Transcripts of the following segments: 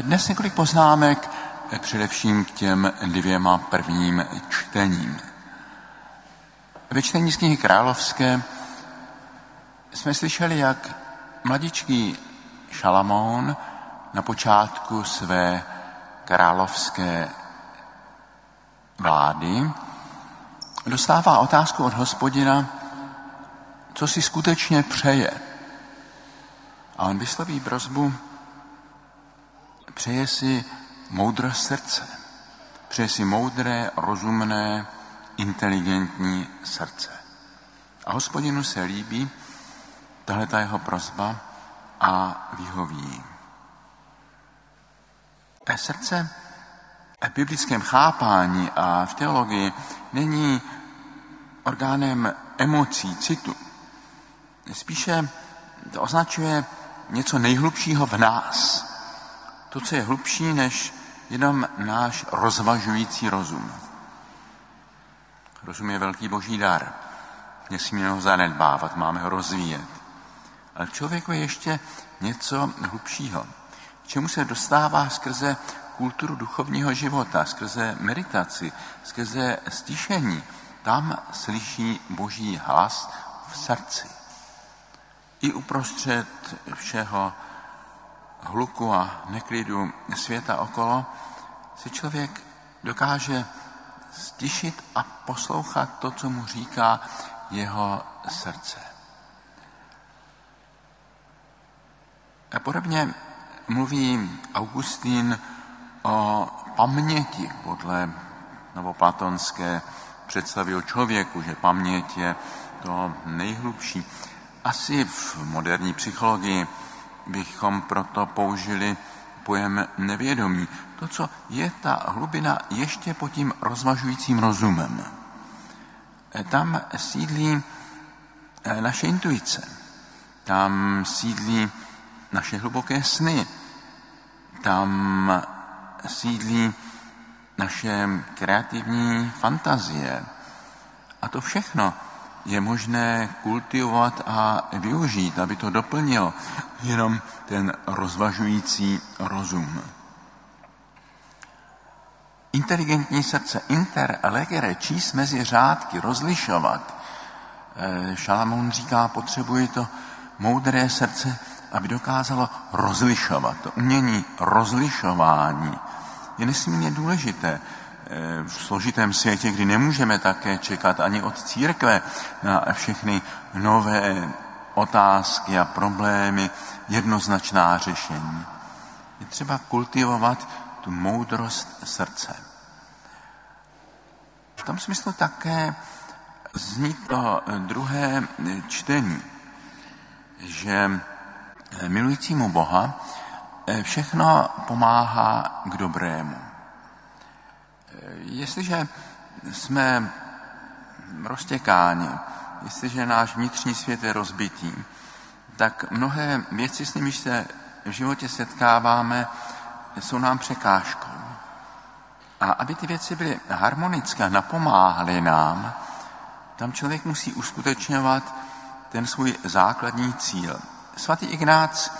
Dnes několik poznámek především k těm dvěma prvním čtením. Ve čtení z knihy Královské jsme slyšeli, jak mladičký Šalamón na počátku své královské vlády dostává otázku od hospodina, co si skutečně přeje. A on vysloví prozbu, přeje si moudré srdce. Přeje si moudré, rozumné, inteligentní srdce. A hospodinu se líbí tahle ta jeho prozba a vyhoví. A srdce v biblickém chápání a v teologii není orgánem emocí, citu. Spíše to označuje něco nejhlubšího v nás. To, co je hlubší než jenom náš rozvažující rozum. Rozum je velký boží dar. Nesmíme ho zanedbávat, máme ho rozvíjet. Ale člověku je ještě něco hlubšího, čemu se dostává skrze kulturu duchovního života, skrze meditaci, skrze stišení. Tam slyší boží hlas v srdci. I uprostřed všeho hluku a neklidu světa okolo se člověk dokáže stišit a poslouchat to, co mu říká jeho srdce. A podobně mluví Augustín o paměti podle novoplatonské představy o člověku, že paměť je to nejhlubší. Asi v moderní psychologii bychom proto použili pojem nevědomí. To, co je ta hlubina ještě pod tím rozvažujícím rozumem. Tam sídlí eh, naše intuice, tam sídlí naše hluboké sny, tam sídlí naše kreativní fantazie. A to všechno je možné kultivovat a využít, aby to doplnilo jenom ten rozvažující rozum. Inteligentní srdce, inter legere, číst mezi řádky, rozlišovat. Eh, Šalamón říká, potřebuji to moudré srdce, aby dokázalo rozlišovat. To umění rozlišování je nesmírně důležité v složitém světě, kdy nemůžeme také čekat ani od církve na všechny nové otázky a problémy, jednoznačná řešení. Je třeba kultivovat tu moudrost srdce. V tom smyslu také zní to druhé čtení, že milujícímu Boha všechno pomáhá k dobrému. Jestliže jsme roztěkáni, jestliže náš vnitřní svět je rozbitý, tak mnohé věci, s nimiž se v životě setkáváme, jsou nám překážkou. A aby ty věci byly harmonické, napomáhaly nám, tam člověk musí uskutečňovat ten svůj základní cíl. Svatý Ignác,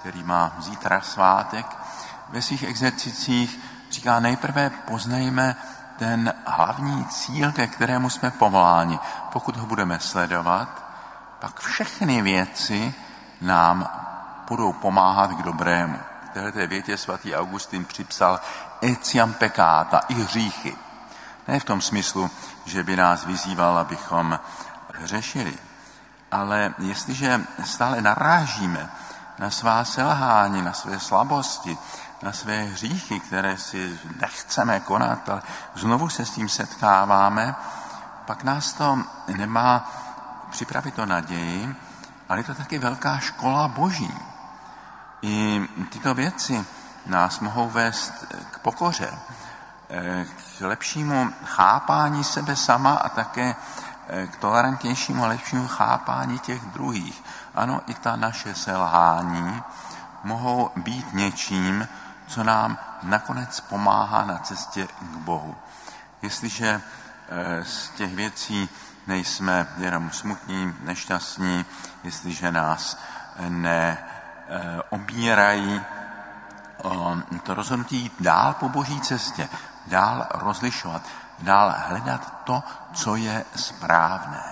který má zítra svátek, ve svých exercicích říká, nejprve poznejme ten hlavní cíl, ke kterému jsme povoláni. Pokud ho budeme sledovat, pak všechny věci nám budou pomáhat k dobrému. V této větě svatý Augustin připsal etiam peccata, i hříchy. Ne v tom smyslu, že by nás vyzýval, abychom řešili. Ale jestliže stále narážíme na svá selhání, na své slabosti, na své hříchy, které si nechceme konat, ale znovu se s tím setkáváme, pak nás to nemá připravit o naději, ale je to taky velká škola boží. I tyto věci nás mohou vést k pokoře, k lepšímu chápání sebe sama a také k tolerantnějšímu a lepšímu chápání těch druhých. Ano, i ta naše selhání mohou být něčím, co nám nakonec pomáhá na cestě k Bohu. Jestliže eh, z těch věcí nejsme jenom smutní, nešťastní, jestliže nás neobírají o to rozhodnutí jít dál po boží cestě, dál rozlišovat, dál hledat to, co je správné.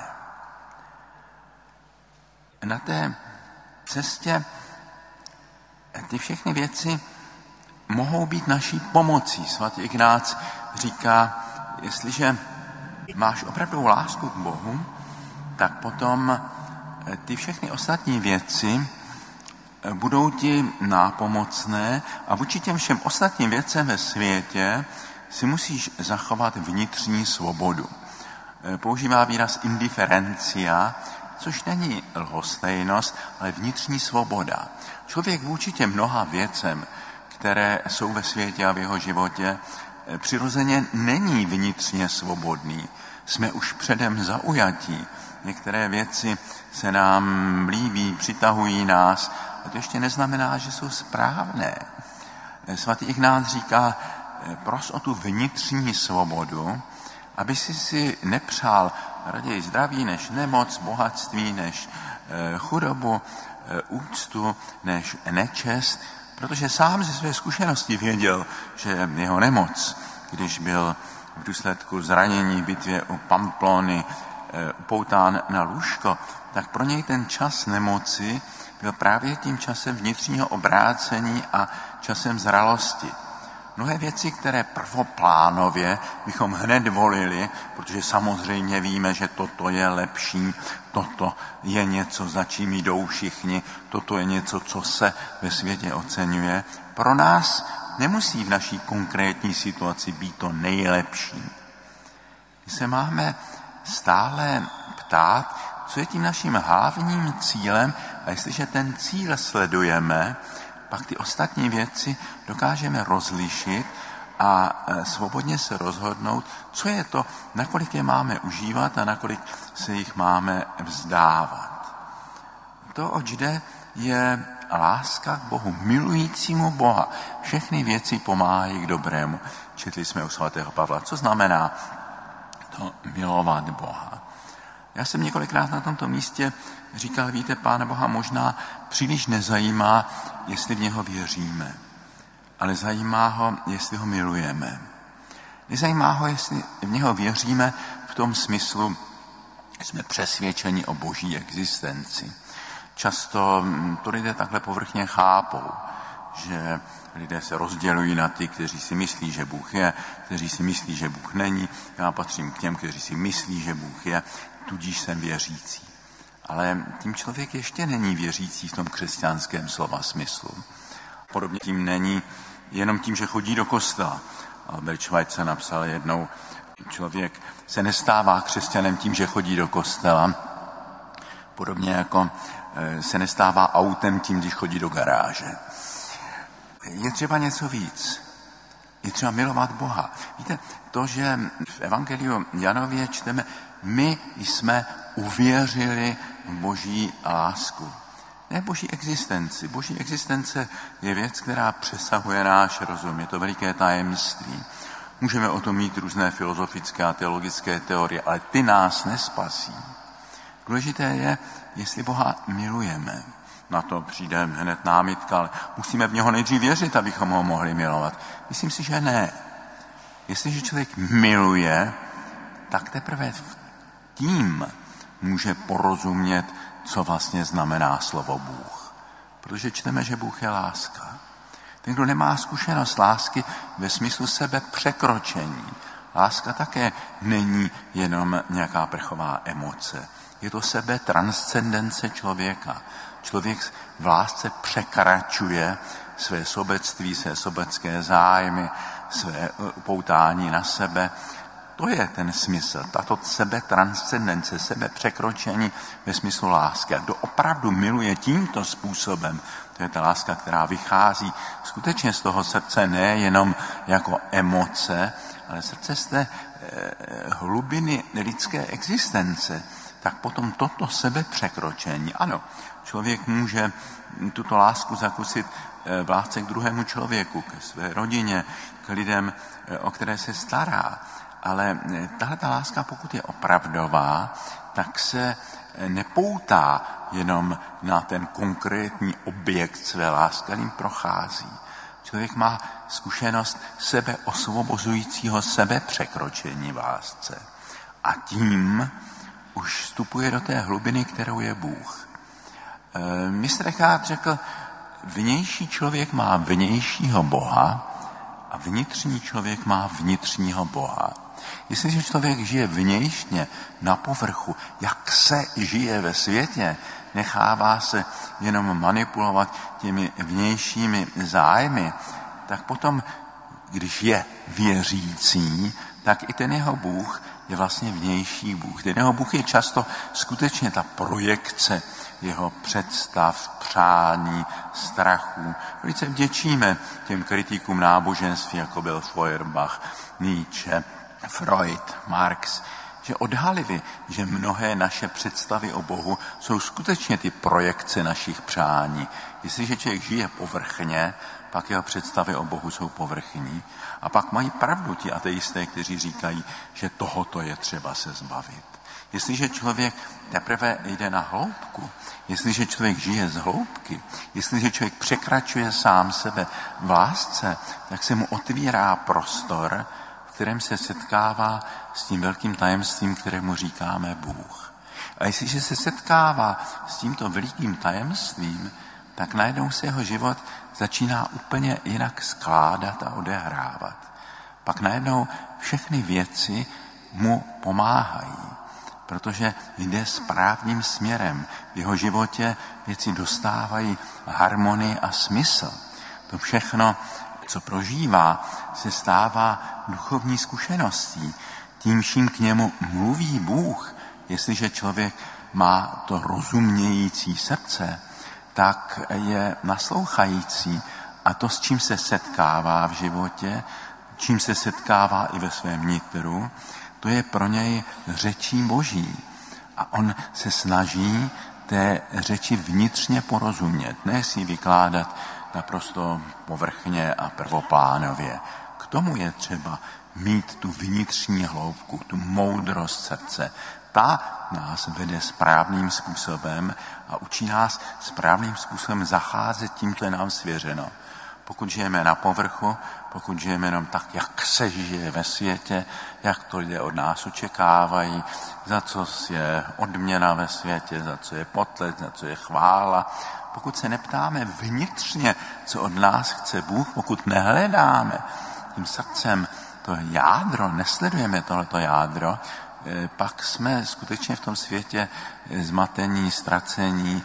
Na té cestě ty všechny věci mohou být naší pomocí. Svatý Ignác říká, jestliže máš opravdu lásku k Bohu, tak potom ty všechny ostatní věci budou ti nápomocné a vůči těm všem ostatním věcem ve světě si musíš zachovat vnitřní svobodu. Používá výraz indiferencia, což není lhostejnost, ale vnitřní svoboda. Člověk vůči těm mnoha věcem, které jsou ve světě a v jeho životě, přirozeně není vnitřně svobodný. Jsme už předem zaujatí. Některé věci se nám líbí, přitahují nás, a to ještě neznamená, že jsou správné. Svatý Ignác říká, pros o tu vnitřní svobodu, aby si si nepřál raději zdraví než nemoc, bohatství než eh, chudobu, eh, úctu než nečest, protože sám ze své zkušenosti věděl, že jeho nemoc, když byl v důsledku zranění bitvě u Pamplony eh, upoután na lůžko, tak pro něj ten čas nemoci byl právě tím časem vnitřního obrácení a časem zralosti. Mnohé věci, které prvoplánově bychom hned volili, protože samozřejmě víme, že toto je lepší, toto je něco, za čím jdou všichni, toto je něco, co se ve světě oceňuje, pro nás nemusí v naší konkrétní situaci být to nejlepší. My se máme stále ptát, co je tím naším hlavním cílem a jestliže ten cíl sledujeme, pak ty ostatní věci dokážeme rozlišit a e, svobodně se rozhodnout, co je to, nakolik je máme užívat a nakolik se jich máme vzdávat. To, oč jde, je láska k Bohu, milujícímu Boha. Všechny věci pomáhají k dobrému. Četli jsme u svatého Pavla. Co znamená to milovat Boha? Já jsem několikrát na tomto místě říkal, víte, Pána Boha možná příliš nezajímá, jestli v něho věříme, ale zajímá ho, jestli ho milujeme. Nezajímá ho, jestli v něho věříme v tom smyslu, jsme přesvědčeni o boží existenci. Často mm, to lidé takhle povrchně chápou, že lidé se rozdělují na ty, kteří si myslí, že Bůh je, kteří si myslí, že Bůh není. Já patřím k těm, kteří si myslí, že Bůh je, tudíž jsem věřící. Ale tím člověk ještě není věřící v tom křesťanském slova smyslu. Podobně tím není jenom tím, že chodí do kostela. Albert Schweitzer napsal jednou, člověk se nestává křesťanem tím, že chodí do kostela, podobně jako e, se nestává autem tím, když chodí do garáže. Je třeba něco víc. Je třeba milovat Boha. Víte, to, že v Evangeliu Janově čteme, my jsme uvěřili v boží lásku. Ne boží existenci. Boží existence je věc, která přesahuje náš rozum. Je to veliké tajemství. Můžeme o tom mít různé filozofické a teologické teorie, ale ty nás nespasí. Důležité je, jestli Boha milujeme. Na to přijde hned námitka, ale musíme v něho nejdřív věřit, abychom ho mohli milovat. Myslím si, že ne. Jestliže člověk miluje, tak teprve tím může porozumět, co vlastně znamená slovo Bůh. Protože čteme, že Bůh je láska. Ten, kdo nemá zkušenost lásky ve smyslu sebe překročení, láska také není jenom nějaká prchová emoce. Je to sebe transcendence člověka. Člověk v lásce překračuje své sobectví, své sobecké zájmy, své upoutání na sebe to je ten smysl, tato sebetranscendence, sebepřekročení ve smyslu lásky. A kdo opravdu miluje tímto způsobem, to je ta láska, která vychází skutečně z toho srdce, nejenom jako emoce, ale srdce z té eh, hlubiny lidské existence, tak potom toto sebepřekročení, ano, člověk může tuto lásku zakusit eh, v lásce k druhému člověku, ke své rodině, k lidem, eh, o které se stará, ale eh, tahle ta láska, pokud je opravdová, tak se eh, nepoutá jenom na ten konkrétní objekt své lásky, jim prochází. Člověk má zkušenost sebe osvobozujícího sebe překročení v lásce. A tím už vstupuje do té hlubiny, kterou je Bůh. E, mistr Eckhart řekl, vnější člověk má vnějšího Boha a vnitřní člověk má vnitřního Boha. Jestliže člověk žije vnějšně, na povrchu, jak se žije ve světě, nechává se jenom manipulovat těmi vnějšími zájmy, tak potom, když je věřící, tak i ten jeho Bůh je vlastně vnější Bůh. Ten jeho Bůh je často skutečně ta projekce jeho představ, přání, strachů. Velice vděčíme těm kritikům náboženství, jako byl Feuerbach, Nietzsche, Freud, Marx, že odhalili, že mnohé naše představy o Bohu jsou skutečně ty projekce našich přání. Jestliže člověk žije povrchně, pak jeho představy o Bohu jsou povrchní. A pak mají pravdu ti ateisté, kteří říkají, že tohoto je třeba se zbavit. Jestliže člověk teprve jde na hloubku, jestliže člověk žije z hloubky, jestliže člověk překračuje sám sebe v lásce, tak se mu otvírá prostor, v kterém se setkává s tím velkým tajemstvím, kterému říkáme Bůh. A jestliže se setkává s tímto velikým tajemstvím, tak najednou se jeho život začíná úplně jinak skládat a odehrávat. Pak najednou všechny věci mu pomáhají, protože jde správným směrem. V jeho životě věci dostávají harmonii a smysl. To všechno, co prožívá, se stává duchovní zkušeností. Tím vším k němu mluví Bůh, jestliže člověk má to rozumějící srdce, tak je naslouchající a to, s čím se setkává v životě, čím se setkává i ve svém nitru, to je pro něj řečí boží. A on se snaží té řeči vnitřně porozumět, ne si vykládat naprosto povrchně a prvoplánově. K tomu je třeba mít tu vnitřní hloubku, tu moudrost srdce, ta nás vede správným způsobem a učí nás správným způsobem zacházet tím, co je nám svěřeno. Pokud žijeme na povrchu, pokud žijeme jenom tak, jak se žije ve světě, jak to lidé od nás očekávají, za co je odměna ve světě, za co je potlet, za co je chvála, pokud se neptáme vnitřně, co od nás chce Bůh, pokud nehledáme tím srdcem to jádro, nesledujeme tohleto jádro, pak jsme skutečně v tom světě eh, zmatení, ztracení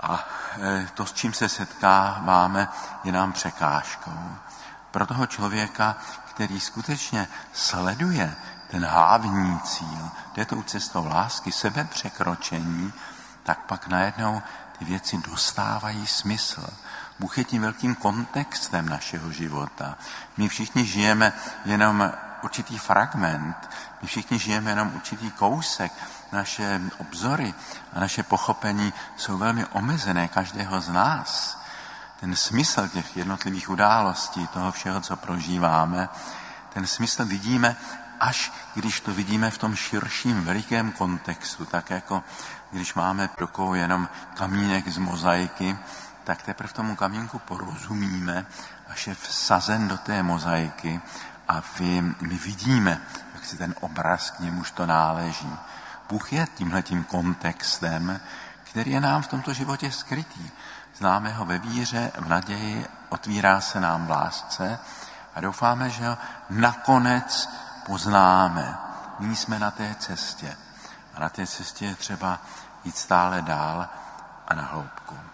a eh, to, s čím se setkáváme, je nám překážkou. Pro toho člověka, který skutečně sleduje ten hlavní cíl, jde tou cestou lásky, sebe překročení, tak pak najednou ty věci dostávají smysl. Bůh je tím velkým kontextem našeho života. My všichni žijeme jenom určitý fragment. My všichni žijeme jenom určitý kousek. Naše obzory a naše pochopení jsou velmi omezené každého z nás. Ten smysl těch jednotlivých událostí, toho všeho, co prožíváme, ten smysl vidíme až když to vidíme v tom širším velikém kontextu, tak jako když máme rukou jenom kamínek z mozaiky, tak teprve tomu kamínku porozumíme, až je vsazen do té mozaiky a vy, my vidíme, jak si ten obraz k němuž to náleží. Bůh je tímhletím kontextem, který je nám v tomto životě skrytý. Známe ho ve víře, v naději, otvírá se nám v lásce a doufáme, že ho nakonec poznáme. Nyní jsme na té cestě. A na té cestě je třeba jít stále dál a na hloubku.